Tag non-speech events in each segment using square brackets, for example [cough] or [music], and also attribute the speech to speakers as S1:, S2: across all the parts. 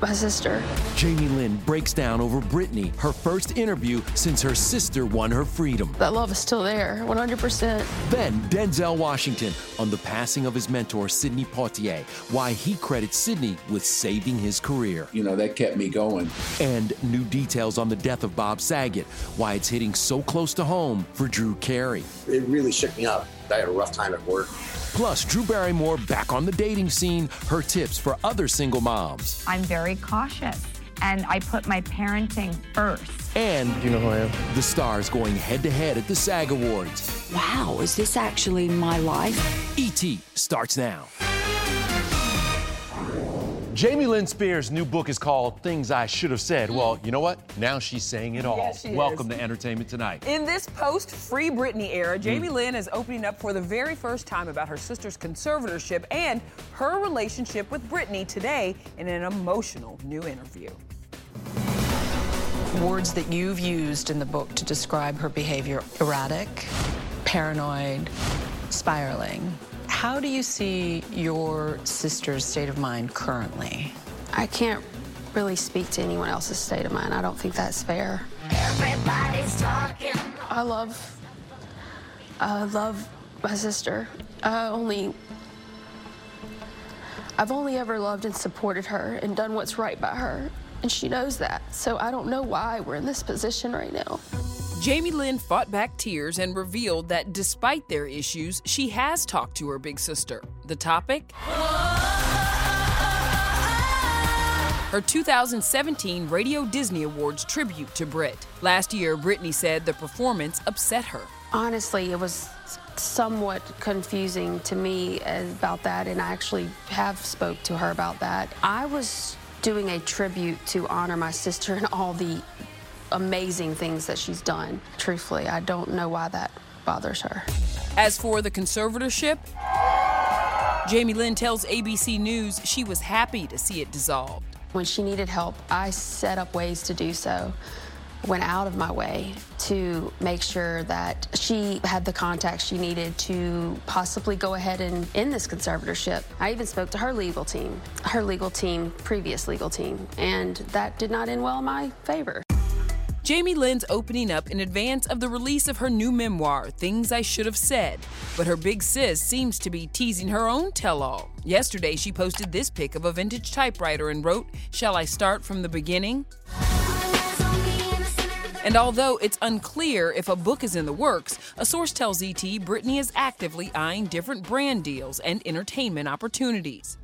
S1: my sister.
S2: Jamie Lynn breaks down over Britney, her first interview since her sister won her freedom.
S1: That love is still there, 100%.
S2: Then Denzel Washington on the passing of his mentor, Sidney Poitier, why he credits Sidney with saving his career.
S3: You know, that kept me going.
S2: And new details on the death of Bob Saget, why it's hitting so close to home for Drew Carey.
S4: It really shook me up. I had a rough time at work.
S2: Plus, Drew Barrymore back on the dating scene, her tips for other single moms.
S5: I'm very cautious and I put my parenting first.
S2: And
S6: you know who I am.
S2: The stars going head to head at the SAG Awards.
S7: Wow, is this actually my life?
S2: E.T. starts now.
S6: Jamie Lynn Spears' new book is called Things I Should Have Said. Well, you know what? Now she's saying it all.
S8: Yes,
S6: Welcome
S8: is.
S6: to Entertainment Tonight.
S8: In this post Free Britney era, Jamie mm. Lynn is opening up for the very first time about her sister's conservatorship and her relationship with Britney today in an emotional new interview.
S9: Words that you've used in the book to describe her behavior erratic, paranoid, spiraling. How do you see your sister's state of mind currently?
S1: I can't really speak to anyone else's state of mind. I don't think that's fair. Everybody's talking. I love, I love my sister. I only, I've only ever loved and supported her and done what's right by her. And she knows that. So I don't know why we're in this position right now.
S8: Jamie Lynn fought back tears and revealed that despite their issues, she has talked to her big sister. The topic? Her 2017 Radio Disney Awards tribute to Brit. Last year, Britney said the performance upset her.
S1: Honestly, it was somewhat confusing to me about that, and I actually have spoke to her about that. I was doing a tribute to honor my sister and all the amazing things that she's done. Truthfully, I don't know why that bothers her.
S8: As for the conservatorship, Jamie Lynn tells ABC News she was happy to see it dissolved.
S1: When she needed help, I set up ways to do so. went out of my way to make sure that she had the contacts she needed to possibly go ahead and end this conservatorship. I even spoke to her legal team, her legal team, previous legal team, and that did not end well in my favor.
S8: Jamie Lynn's opening up in advance of the release of her new memoir, Things I Should Have Said. But her big sis seems to be teasing her own tell all. Yesterday, she posted this pic of a vintage typewriter and wrote, Shall I start from the beginning? And although it's unclear if a book is in the works, a source tells ET Britney is actively eyeing different brand deals and entertainment opportunities.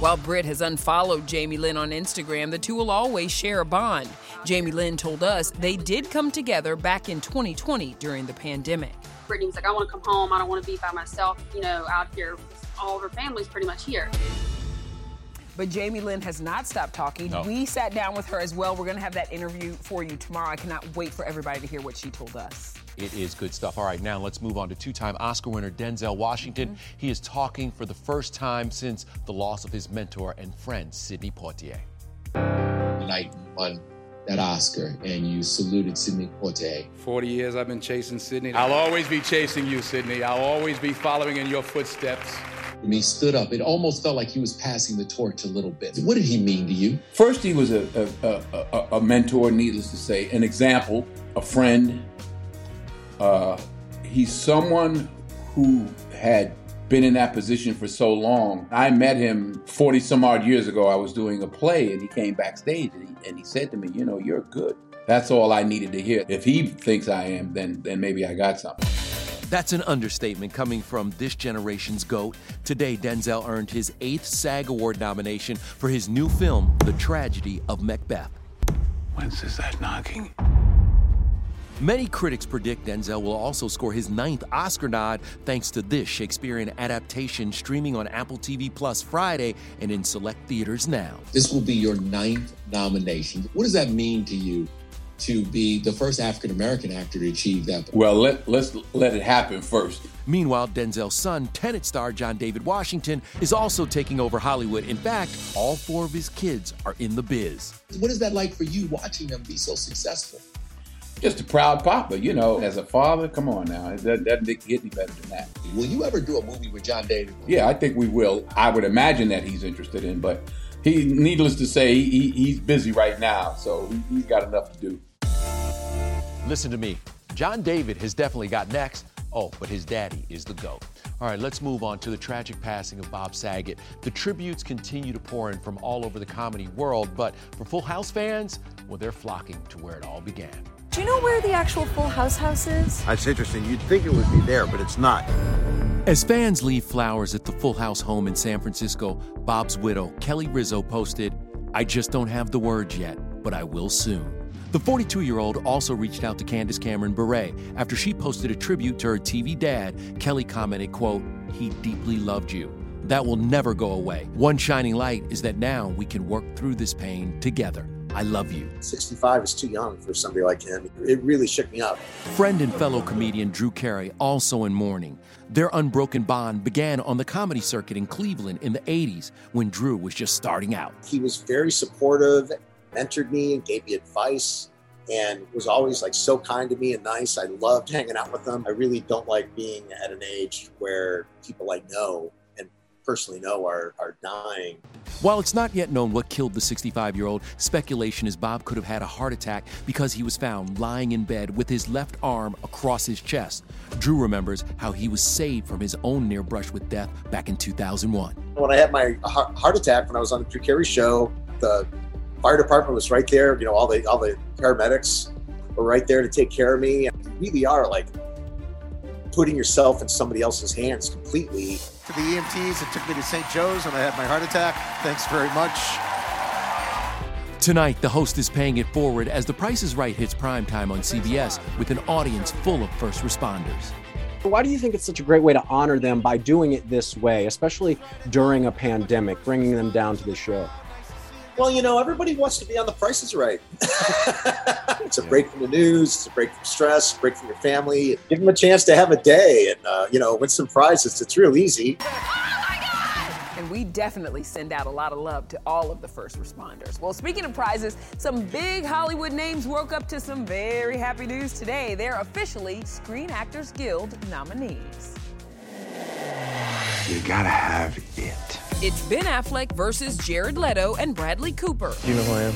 S8: While Britt has unfollowed Jamie Lynn on Instagram, the two will always share a bond. Jamie Lynn told us they did come together back in 2020 during the pandemic.
S3: Britney's like, I want to come home. I don't want to be by myself, you know, out here. All of her family's pretty much here.
S8: But Jamie Lynn has not stopped talking.
S6: No.
S8: We sat down with her as well. We're going to have that interview for you tomorrow. I cannot wait for everybody to hear what she told us.
S6: It is good stuff. All right, now let's move on to two time Oscar winner Denzel Washington.
S8: Mm-hmm.
S6: He is talking for the first time since the loss of his mentor and friend, Sidney Poitier.
S10: The night you won that Oscar and you saluted Sidney Poitier.
S11: 40 years I've been chasing Sidney. I'll always be chasing you, Sidney. I'll always be following in your footsteps.
S10: When he stood up, it almost felt like he was passing the torch a little bit. What did he mean to you?
S12: First, he was a, a, a, a mentor, needless to say, an example, a friend. Uh, he's someone who had been in that position for so long. I met him 40 some odd years ago. I was doing a play and he came backstage and he, and he said to me, You know, you're good. That's all I needed to hear. If he thinks I am, then, then maybe I got something.
S2: That's an understatement coming from this generation's GOAT. Today, Denzel earned his eighth SAG Award nomination for his new film, The Tragedy of Macbeth.
S12: Whence is that knocking?
S2: Many critics predict Denzel will also score his ninth Oscar nod thanks to this Shakespearean adaptation streaming on Apple TV Plus Friday and in select theaters now.
S10: This will be your ninth nomination. What does that mean to you to be the first African American actor to achieve that?
S12: Well, let, let's let it happen first.
S2: Meanwhile, Denzel's son, Tenet star John David Washington, is also taking over Hollywood. In fact, all four of his kids are in the biz.
S10: What is that like for you watching them be so successful?
S12: Just a proud papa, you know, as a father. Come on now, it doesn't, doesn't get any better than that.
S10: Will you ever do a movie with John David?
S12: Yeah, I think we will. I would imagine that he's interested in, but he, needless to say, he, he's busy right now, so he, he's got enough to do.
S6: Listen to me. John David has definitely got next. Oh, but his daddy is the GOAT. All right, let's move on to the tragic passing of Bob Saget. The tributes continue to pour in from all over the comedy world, but for Full House fans, well, they're flocking to where it all began.
S13: Do you know where the actual Full House house is?
S14: That's interesting. You'd think it would be there, but it's not.
S2: As fans leave flowers at the Full House home in San Francisco, Bob's widow, Kelly Rizzo, posted, I just don't have the words yet, but I will soon. The 42 year old also reached out to Candace Cameron Bure after she posted a tribute to her TV dad. Kelly commented, quote, He deeply loved you. That will never go away. One shining light is that now we can work through this pain together. I love you.
S4: 65 is too young for somebody like him. It really shook me up.
S2: Friend and fellow comedian Drew Carey also in mourning. Their unbroken bond began on the comedy circuit in Cleveland in the 80s when Drew was just starting out.
S4: He was very supportive, mentored me, and gave me advice, and was always like so kind to me and nice. I loved hanging out with him. I really don't like being at an age where people I know personally know are, are dying.
S2: While it's not yet known what killed the 65 year old, speculation is Bob could have had a heart attack because he was found lying in bed with his left arm across his chest. Drew remembers how he was saved from his own near brush with death back in 2001.
S4: When I had my heart attack when I was on the Drew Carey show, the fire department was right there. You know, all the all the paramedics were right there to take care of me. And you really are like putting yourself in somebody else's hands completely.
S14: To the EMTs, it took me to St. Joe's and I had my heart attack. Thanks very much.
S2: Tonight, the host is paying it forward as The Price is Right hits primetime on CBS with an audience full of first responders.
S15: Why do you think it's such a great way to honor them by doing it this way, especially during a pandemic, bringing them down to the show?
S4: Well, you know, everybody wants to be on the Price is Right. [laughs] it's a break from the news, it's a break from stress, break from your family. Give them a chance to have a day and, uh, you know, win some prizes. It's real easy. Oh my god!
S8: and we definitely send out a lot of love to all of the first responders. Well, speaking of prizes, some big Hollywood names woke up to some very happy news today. They're officially Screen Actors Guild nominees.
S16: You gotta have it.
S8: It's Ben Affleck versus Jared Leto and Bradley Cooper.
S16: You know who I am?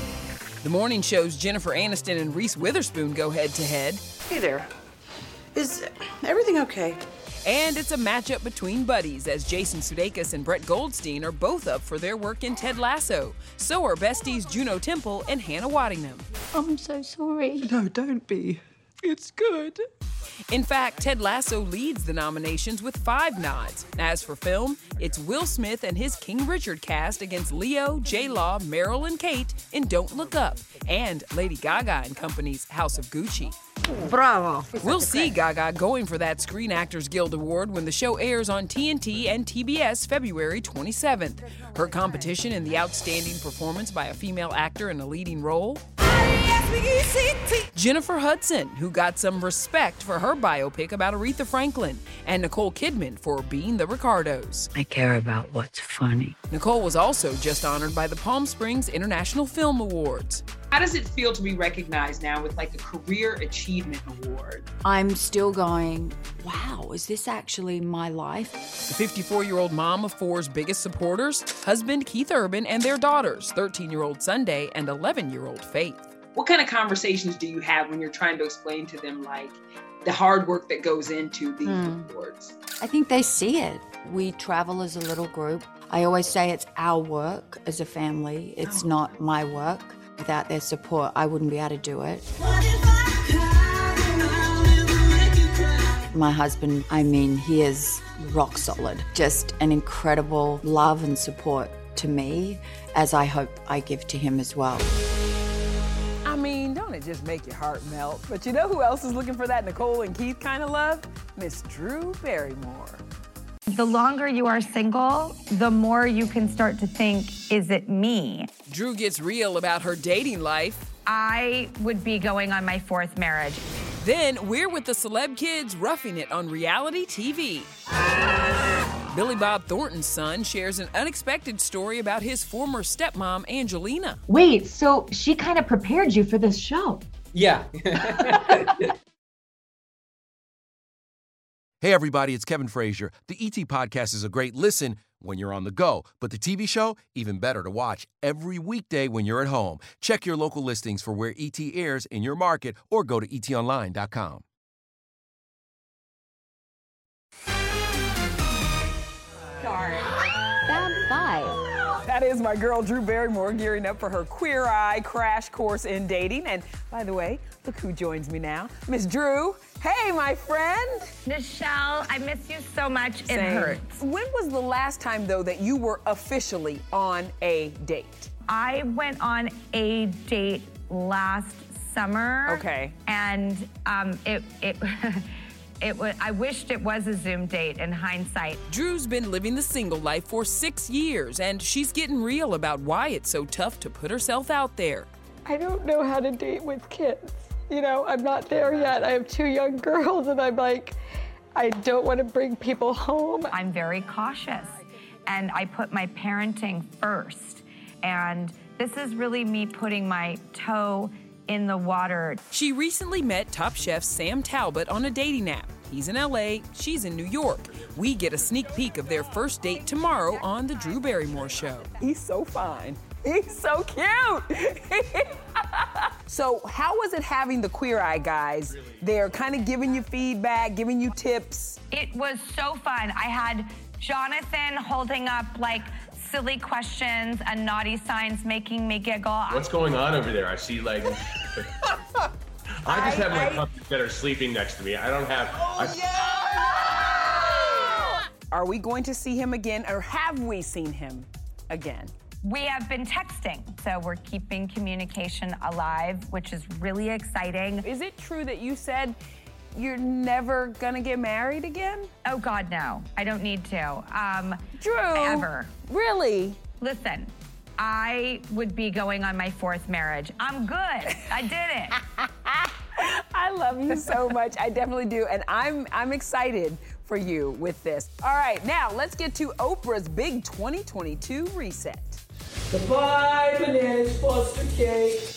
S8: The morning show's Jennifer Aniston and Reese Witherspoon go head to head.
S17: Hey there. Is everything okay?
S8: And it's a matchup between buddies as Jason Sudeikis and Brett Goldstein are both up for their work in Ted Lasso. So are besties Juno Temple and Hannah Waddingham.
S18: I'm so sorry.
S8: No, don't be. It's good. In fact, Ted Lasso leads the nominations with five nods. As for film, it's Will Smith and his King Richard cast against Leo, J Law, Meryl, and Kate in Don't Look Up, and Lady Gaga and Company's House of Gucci.
S17: Bravo.
S8: We'll see Gaga going for that Screen Actors Guild Award when the show airs on TNT and TBS February 27th. Her competition in the outstanding performance by a female actor in a leading role? Jennifer Hudson, who got some respect for her biopic about Aretha Franklin, and Nicole Kidman for Being the Ricardos.
S18: I care about what's funny.
S8: Nicole was also just honored by the Palm Springs International Film Awards.
S19: How does it feel to be recognized now with like a Career Achievement Award?
S7: I'm still going, wow, is this actually my life?
S8: The 54 year old mom of four's biggest supporters husband Keith Urban and their daughters, 13 year old Sunday and 11 year old Faith.
S19: What kind of conversations do you have when you're trying to explain to them like the hard work that goes into these
S7: Hmm.
S19: awards?
S7: I think they see it. We travel as a little group. I always say it's our work as a family, it's not my work. Without their support, I wouldn't be able to do it. My husband, I mean, he is rock solid. Just an incredible love and support to me, as I hope I give to him as well.
S8: I mean, don't it just make your heart melt? But you know who else is looking for that Nicole and Keith kind of love? Miss Drew Barrymore.
S5: The longer you are single, the more you can start to think, is it me?
S8: Drew gets real about her dating life.
S5: I would be going on my fourth marriage.
S8: Then we're with the celeb kids roughing it on reality TV. Billy Bob Thornton's son shares an unexpected story about his former stepmom, Angelina.
S20: Wait, so she kind of prepared you for this show?
S21: Yeah. [laughs]
S6: Hey, everybody, it's Kevin Frazier. The ET Podcast is a great listen when you're on the go, but the TV show, even better to watch every weekday when you're at home. Check your local listings for where ET airs in your market or go to E etonline.com.
S22: Bad vibe.
S8: That is my girl Drew Barrymore gearing up for her Queer Eye crash course in dating. And by the way, look who joins me now. Miss Drew. Hey, my friend.
S5: Nischelle, I miss you so much. It hurts.
S8: When was the last time, though, that you were officially on a date?
S5: I went on a date last summer.
S8: Okay.
S5: And um, it it [laughs] it was. I wished it was a Zoom date. In hindsight,
S8: Drew's been living the single life for six years, and she's getting real about why it's so tough to put herself out there.
S23: I don't know how to date with kids. You know, I'm not there yet. I have two young girls, and I'm like, I don't want to bring people home.
S5: I'm very cautious, and I put my parenting first. And this is really me putting my toe in the water.
S8: She recently met Top Chef Sam Talbot on a dating app. He's in LA, she's in New York. We get a sneak peek of their first date tomorrow on The Drew Barrymore Show. He's so fine. He's so cute. [laughs] so, how was it having the Queer Eye guys there, kind of giving you feedback, giving you tips?
S5: It was so fun. I had Jonathan holding up like silly questions and naughty signs, making me giggle.
S24: What's going on over there? I see like. [laughs] I just have my puppets that are sleeping next to me. I don't have. Oh, I,
S8: Are we going to see him again, or have we seen him again?
S5: We have been texting, so we're keeping communication alive, which is really exciting.
S8: Is it true that you said you're never gonna get married again?
S5: Oh God, no. I don't need to. Um,
S8: Drew,
S5: ever.
S8: Really?
S5: Listen, I would be going on my fourth marriage. I'm good. I did it. [laughs]
S8: I love you so much. I definitely do, and I'm I'm excited for you with this. All right, now let's get to Oprah's big 2022 reset.
S25: The Goodbye, bananas, foster cake.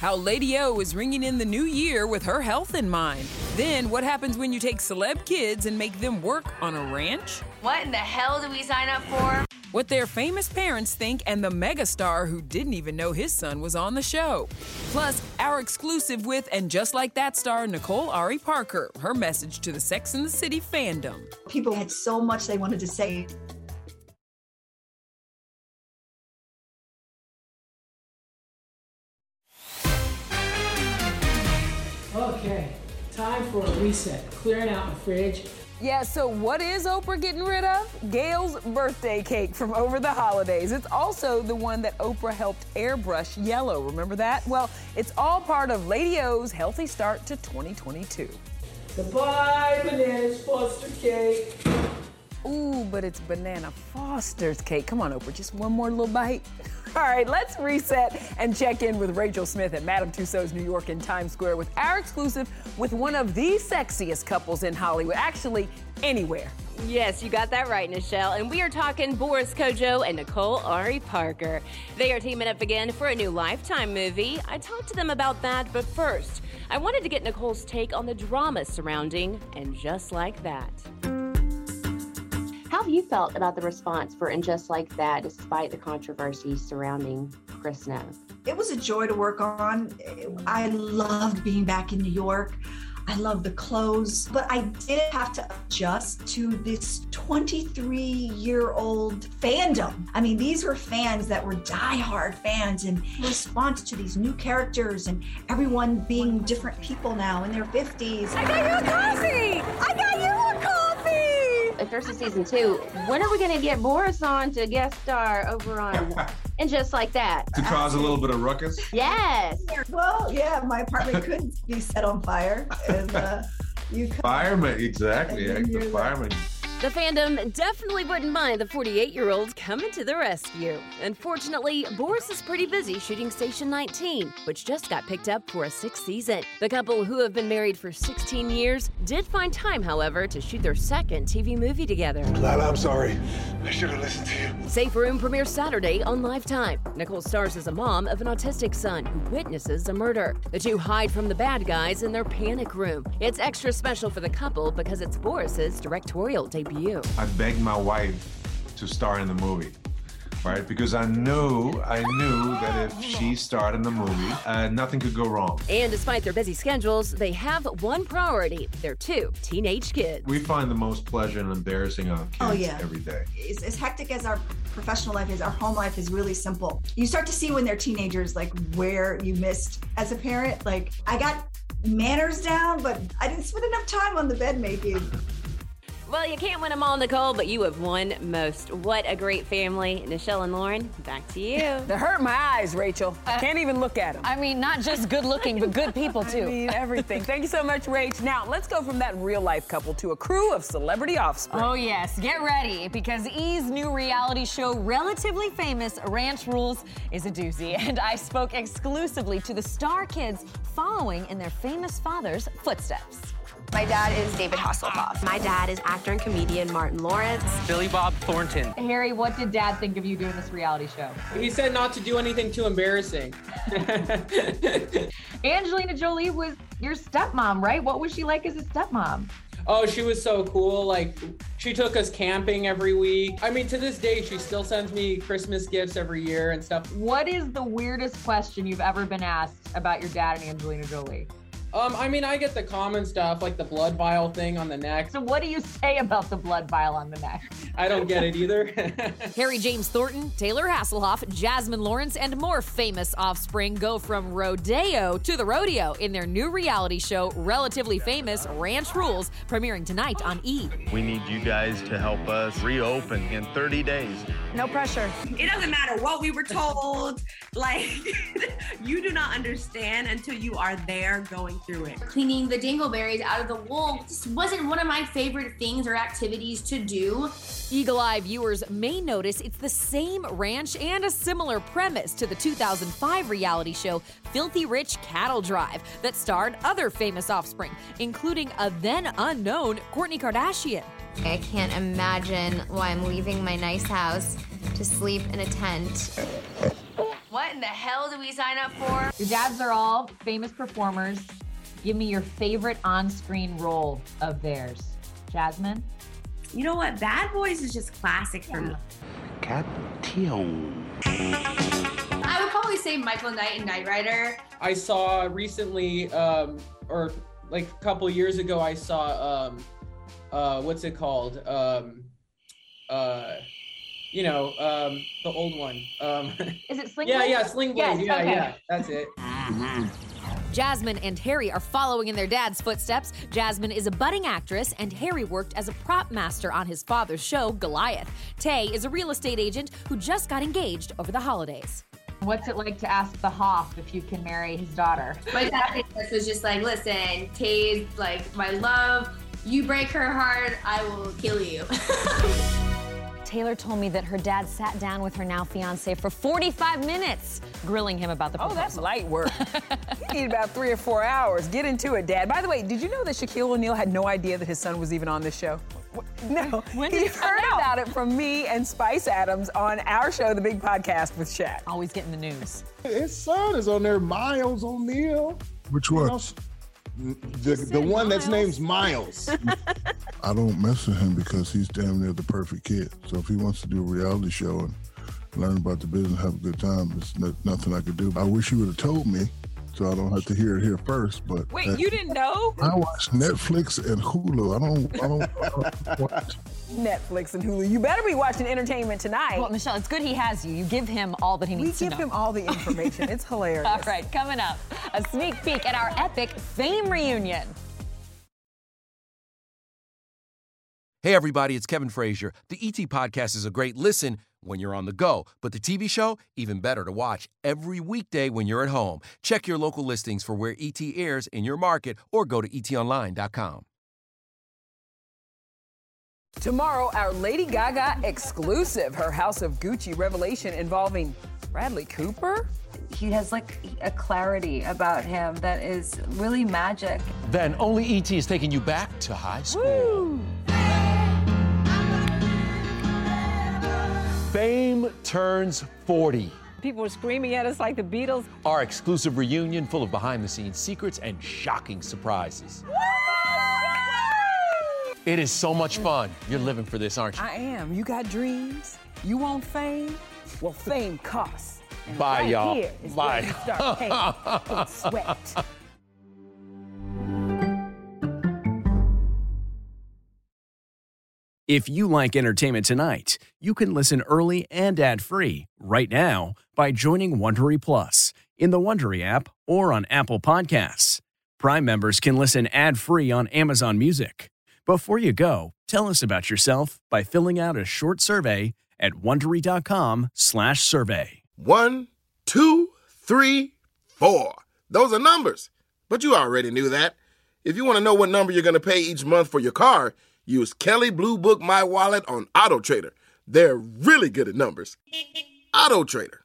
S8: How Lady O is ringing in the new year with her health in mind. Then, what happens when you take celeb kids and make them work on a ranch?
S26: What in the hell do we sign up for?
S8: What their famous parents think, and the megastar who didn't even know his son was on the show. Plus, our exclusive with and just like that star, Nicole Ari Parker, her message to the Sex and the City fandom.
S27: People had so much they wanted to say.
S25: Okay, time for a reset. Clearing out my fridge.
S8: Yeah, so what is Oprah getting rid of? Gayle's birthday cake from over the holidays. It's also the one that Oprah helped airbrush yellow. Remember that? Well, it's all part of Lady O's healthy start to 2022.
S25: Goodbye, bananas, foster cake.
S8: Ooh, but it's Banana Foster's cake. Come on, Oprah, just one more little bite. [laughs] All right, let's reset and check in with Rachel Smith at Madame Tussauds New York in Times Square with our exclusive with one of the sexiest couples in Hollywood, actually anywhere.
S28: Yes, you got that right, Nischelle. And we are talking Boris Kodjoe and Nicole Ari Parker. They are teaming up again for a new Lifetime movie. I talked to them about that, but first, I wanted to get Nicole's take on the drama surrounding And Just Like That. How have you felt about the response for And Just Like That, despite the controversy surrounding Chris Noth?
S27: It was a joy to work on. I loved being back in New York. I love the clothes, but I did have to adjust to this 23 year old fandom. I mean, these were fans that were diehard fans, and response to these new characters and everyone being different people now in their 50s.
S28: I got you a coffee! I got you a coffee! If there's a season two, when are we going to get Boris on to guest star over on [laughs] And Just Like That?
S29: To cause a little bit of ruckus?
S28: Yes.
S27: Well, yeah, my apartment could be set on fire. And, uh, you could.
S29: Fireman, exactly. [laughs]
S27: And then
S29: The
S27: you're the-
S29: fireman.
S28: The fandom definitely wouldn't mind the 48 year old coming to the rescue. Unfortunately, Boris is pretty busy shooting Station 19, which just got picked up for a sixth season. The couple, who have been married for 16 years, did find time, however, to shoot their second TV movie together.
S16: Lala, I'm sorry. I should have listened to you.
S28: Safe Room premieres Saturday on Lifetime. Nicole stars as a mom of an autistic son who witnesses a murder. The two hide from the bad guys in their panic room. It's extra special for the couple because it's Boris's directorial debut.
S29: I begged my wife to star in the movie. Right, because I knew, I knew that if she starred in the movie, uh, nothing could go wrong.
S28: And despite their busy schedules, they have one priority their two teenage kids.
S29: We find the most pleasure in embarrassing our kids
S27: Oh, yeah.
S29: every day.
S27: As, as hectic as our professional life is, our home life is really simple. You start to see when they're teenagers, like where you missed as a parent. Like, I got manners down, but I didn't spend enough time on the bed making. [laughs]
S28: Well, you can't win them all, Nicole, but you have won most. What a great family. Nischelle and Lauren, back to you. [laughs]
S8: They hurt my eyes, Rachel. Can't even look at them.
S21: I mean, not just good looking, but good people [laughs] too.
S8: I mean, everything. Thank you so much, Rach. Now, let's go from that real life couple to a crew of celebrity offspring.
S21: Oh, yes. Get ready because E's new reality show, Relatively Famous Ranch Rules, is a doozy. [laughs] And I spoke exclusively to the star kids following in their famous father's footsteps.
S30: My dad is David Hasselhoff. My dad is actor and comedian Martin Lawrence.
S31: Billy Bob Thornton.
S21: Harry, what did dad think of you doing this reality show?
S31: He said not to do anything too embarrassing. [laughs]
S20: Angelina Jolie was your stepmom, right? What was she like as a stepmom?
S31: Oh, she was so cool. Like, she took us camping every week. I mean, to this day, she still sends me Christmas gifts every year and stuff.
S20: What is the weirdest question you've ever been asked about your dad and Angelina Jolie?
S31: Um, I mean, I get the common stuff like the blood vial thing on the neck.
S20: So, what do you say about the blood vial on the neck?
S31: I don't get it either. [laughs]
S21: Harry James Thornton, Taylor Hasselhoff, Jasmine Lawrence, and more famous offspring go from rodeo to the rodeo in their new reality show, Relatively Famous Ranch Rules, premiering tonight on E!
S32: We need you guys to help us reopen in 30 days.
S33: No pressure.
S34: It doesn't matter what we were told. Like, [laughs]
S15: You do not understand until you are there going through it.
S30: Cleaning the dingleberries out of the wool just wasn't one of my favorite things or activities to do.
S28: Eagle Eye viewers may notice it's the same ranch and a similar premise to the 2005 reality show Filthy Rich Cattle Drive that starred other famous offspring, including a then unknown Kourtney Kardashian.
S26: I can't imagine why I'm leaving my nice house to sleep in a tent. What in the hell do we sign up for?
S21: Your dads are all famous performers. Give me your favorite on screen role of theirs. Jasmine?
S15: You know what? Bad Boys is just classic for me. Captain.
S30: I would probably say Michael Knight and Knight Rider.
S31: I saw recently, um, or like a couple years ago, I saw, um, uh, what's it called? Um, uh, you know, um, the old one. Um,
S21: Is it Sling [laughs]
S31: yeah,
S21: Blade?
S31: yeah, Sling Blade.
S21: Yes,
S31: yeah,
S21: okay.
S31: yeah, that's it.
S28: Jasmine and Harry are following in their dad's footsteps. Jasmine is a budding actress, and Harry worked as a prop master on his father's show, Goliath. Tay is a real estate agent who just got engaged over the holidays.
S21: What's it like to ask the Hoff if you can marry his daughter?
S30: My dad was just like, listen, Tay's like my love. You break her heart, I will kill you. [laughs]
S28: Taylor told me that her dad sat down with her now fiance for 45 minutes, grilling him about the
S35: Oh,
S28: proposal.
S35: that's light work. [laughs] you need about three or four hours. Get into it, Dad. By the way, did you know that Shaquille O'Neal had no idea that his son was even on this show? No,
S28: When did
S35: he
S28: it come
S35: heard
S28: out?
S35: about it from me and Spice Adams on our show, The Big Podcast with Shaq.
S28: Always getting the news.
S36: His son is on there, Miles O'Neal.
S16: Which
S36: You
S16: one?
S36: know, The, the one that's named Miles. [laughs]
S16: I don't mess with him because he's damn near the perfect kid. So if he wants to do a reality show and learn about the business, have a good time, there's no, nothing I could do. I wish you would have told me so I don't have to hear it here first. But
S35: Wait,
S16: uh,
S35: you didn't know?
S16: I watch Netflix and Hulu. I don't. I don't. I don't [laughs] watch.
S35: Netflix and Hulu. You better be watching Entertainment Tonight.
S28: Well, Nischelle, it's good he has you. You give him all that he needs to know.
S35: We give him all the information. It's [laughs] hilarious.
S28: All right, coming up, a sneak peek at our epic fame reunion.
S2: Hey, everybody, it's Kevin Frazier. The ET Podcast is a great listen when you're on the go, but the TV show, even better to watch every weekday when you're at home. Check your local listings for where ET airs in your market or go to etonline.com.
S35: Tomorrow, our Lady Gaga exclusive, her House of Gucci revelation involving Bradley Cooper.
S37: He has like a clarity about him that is really magic.
S2: Then only ET is taking you back to high school. Fame turns 40.
S35: People were screaming at us like the Beatles.
S2: Our exclusive reunion full of behind the scenes secrets and shocking surprises. It is so much fun. You're living for this, aren't you?
S35: I am. You got dreams? You want fame? Well, fame costs. And
S2: Bye,
S35: right
S2: y'all.
S35: Here is
S2: Bye.
S35: where you start paying in [laughs] sweat.
S38: If you like entertainment tonight, you can listen early and ad-free right now by joining Wondery Plus in the Wondery app or on Apple Podcasts. Prime members can listen ad-free on Amazon Music. Before you go, tell us about yourself by filling out a short survey at wondery.com/survey.
S39: One, two, three, four. Those are numbers. But you already knew that. If you want to know what number you're going to pay each month for your car, use Kelley Blue Book My Wallet on Auto Trader. They're really good at numbers. Auto Trader.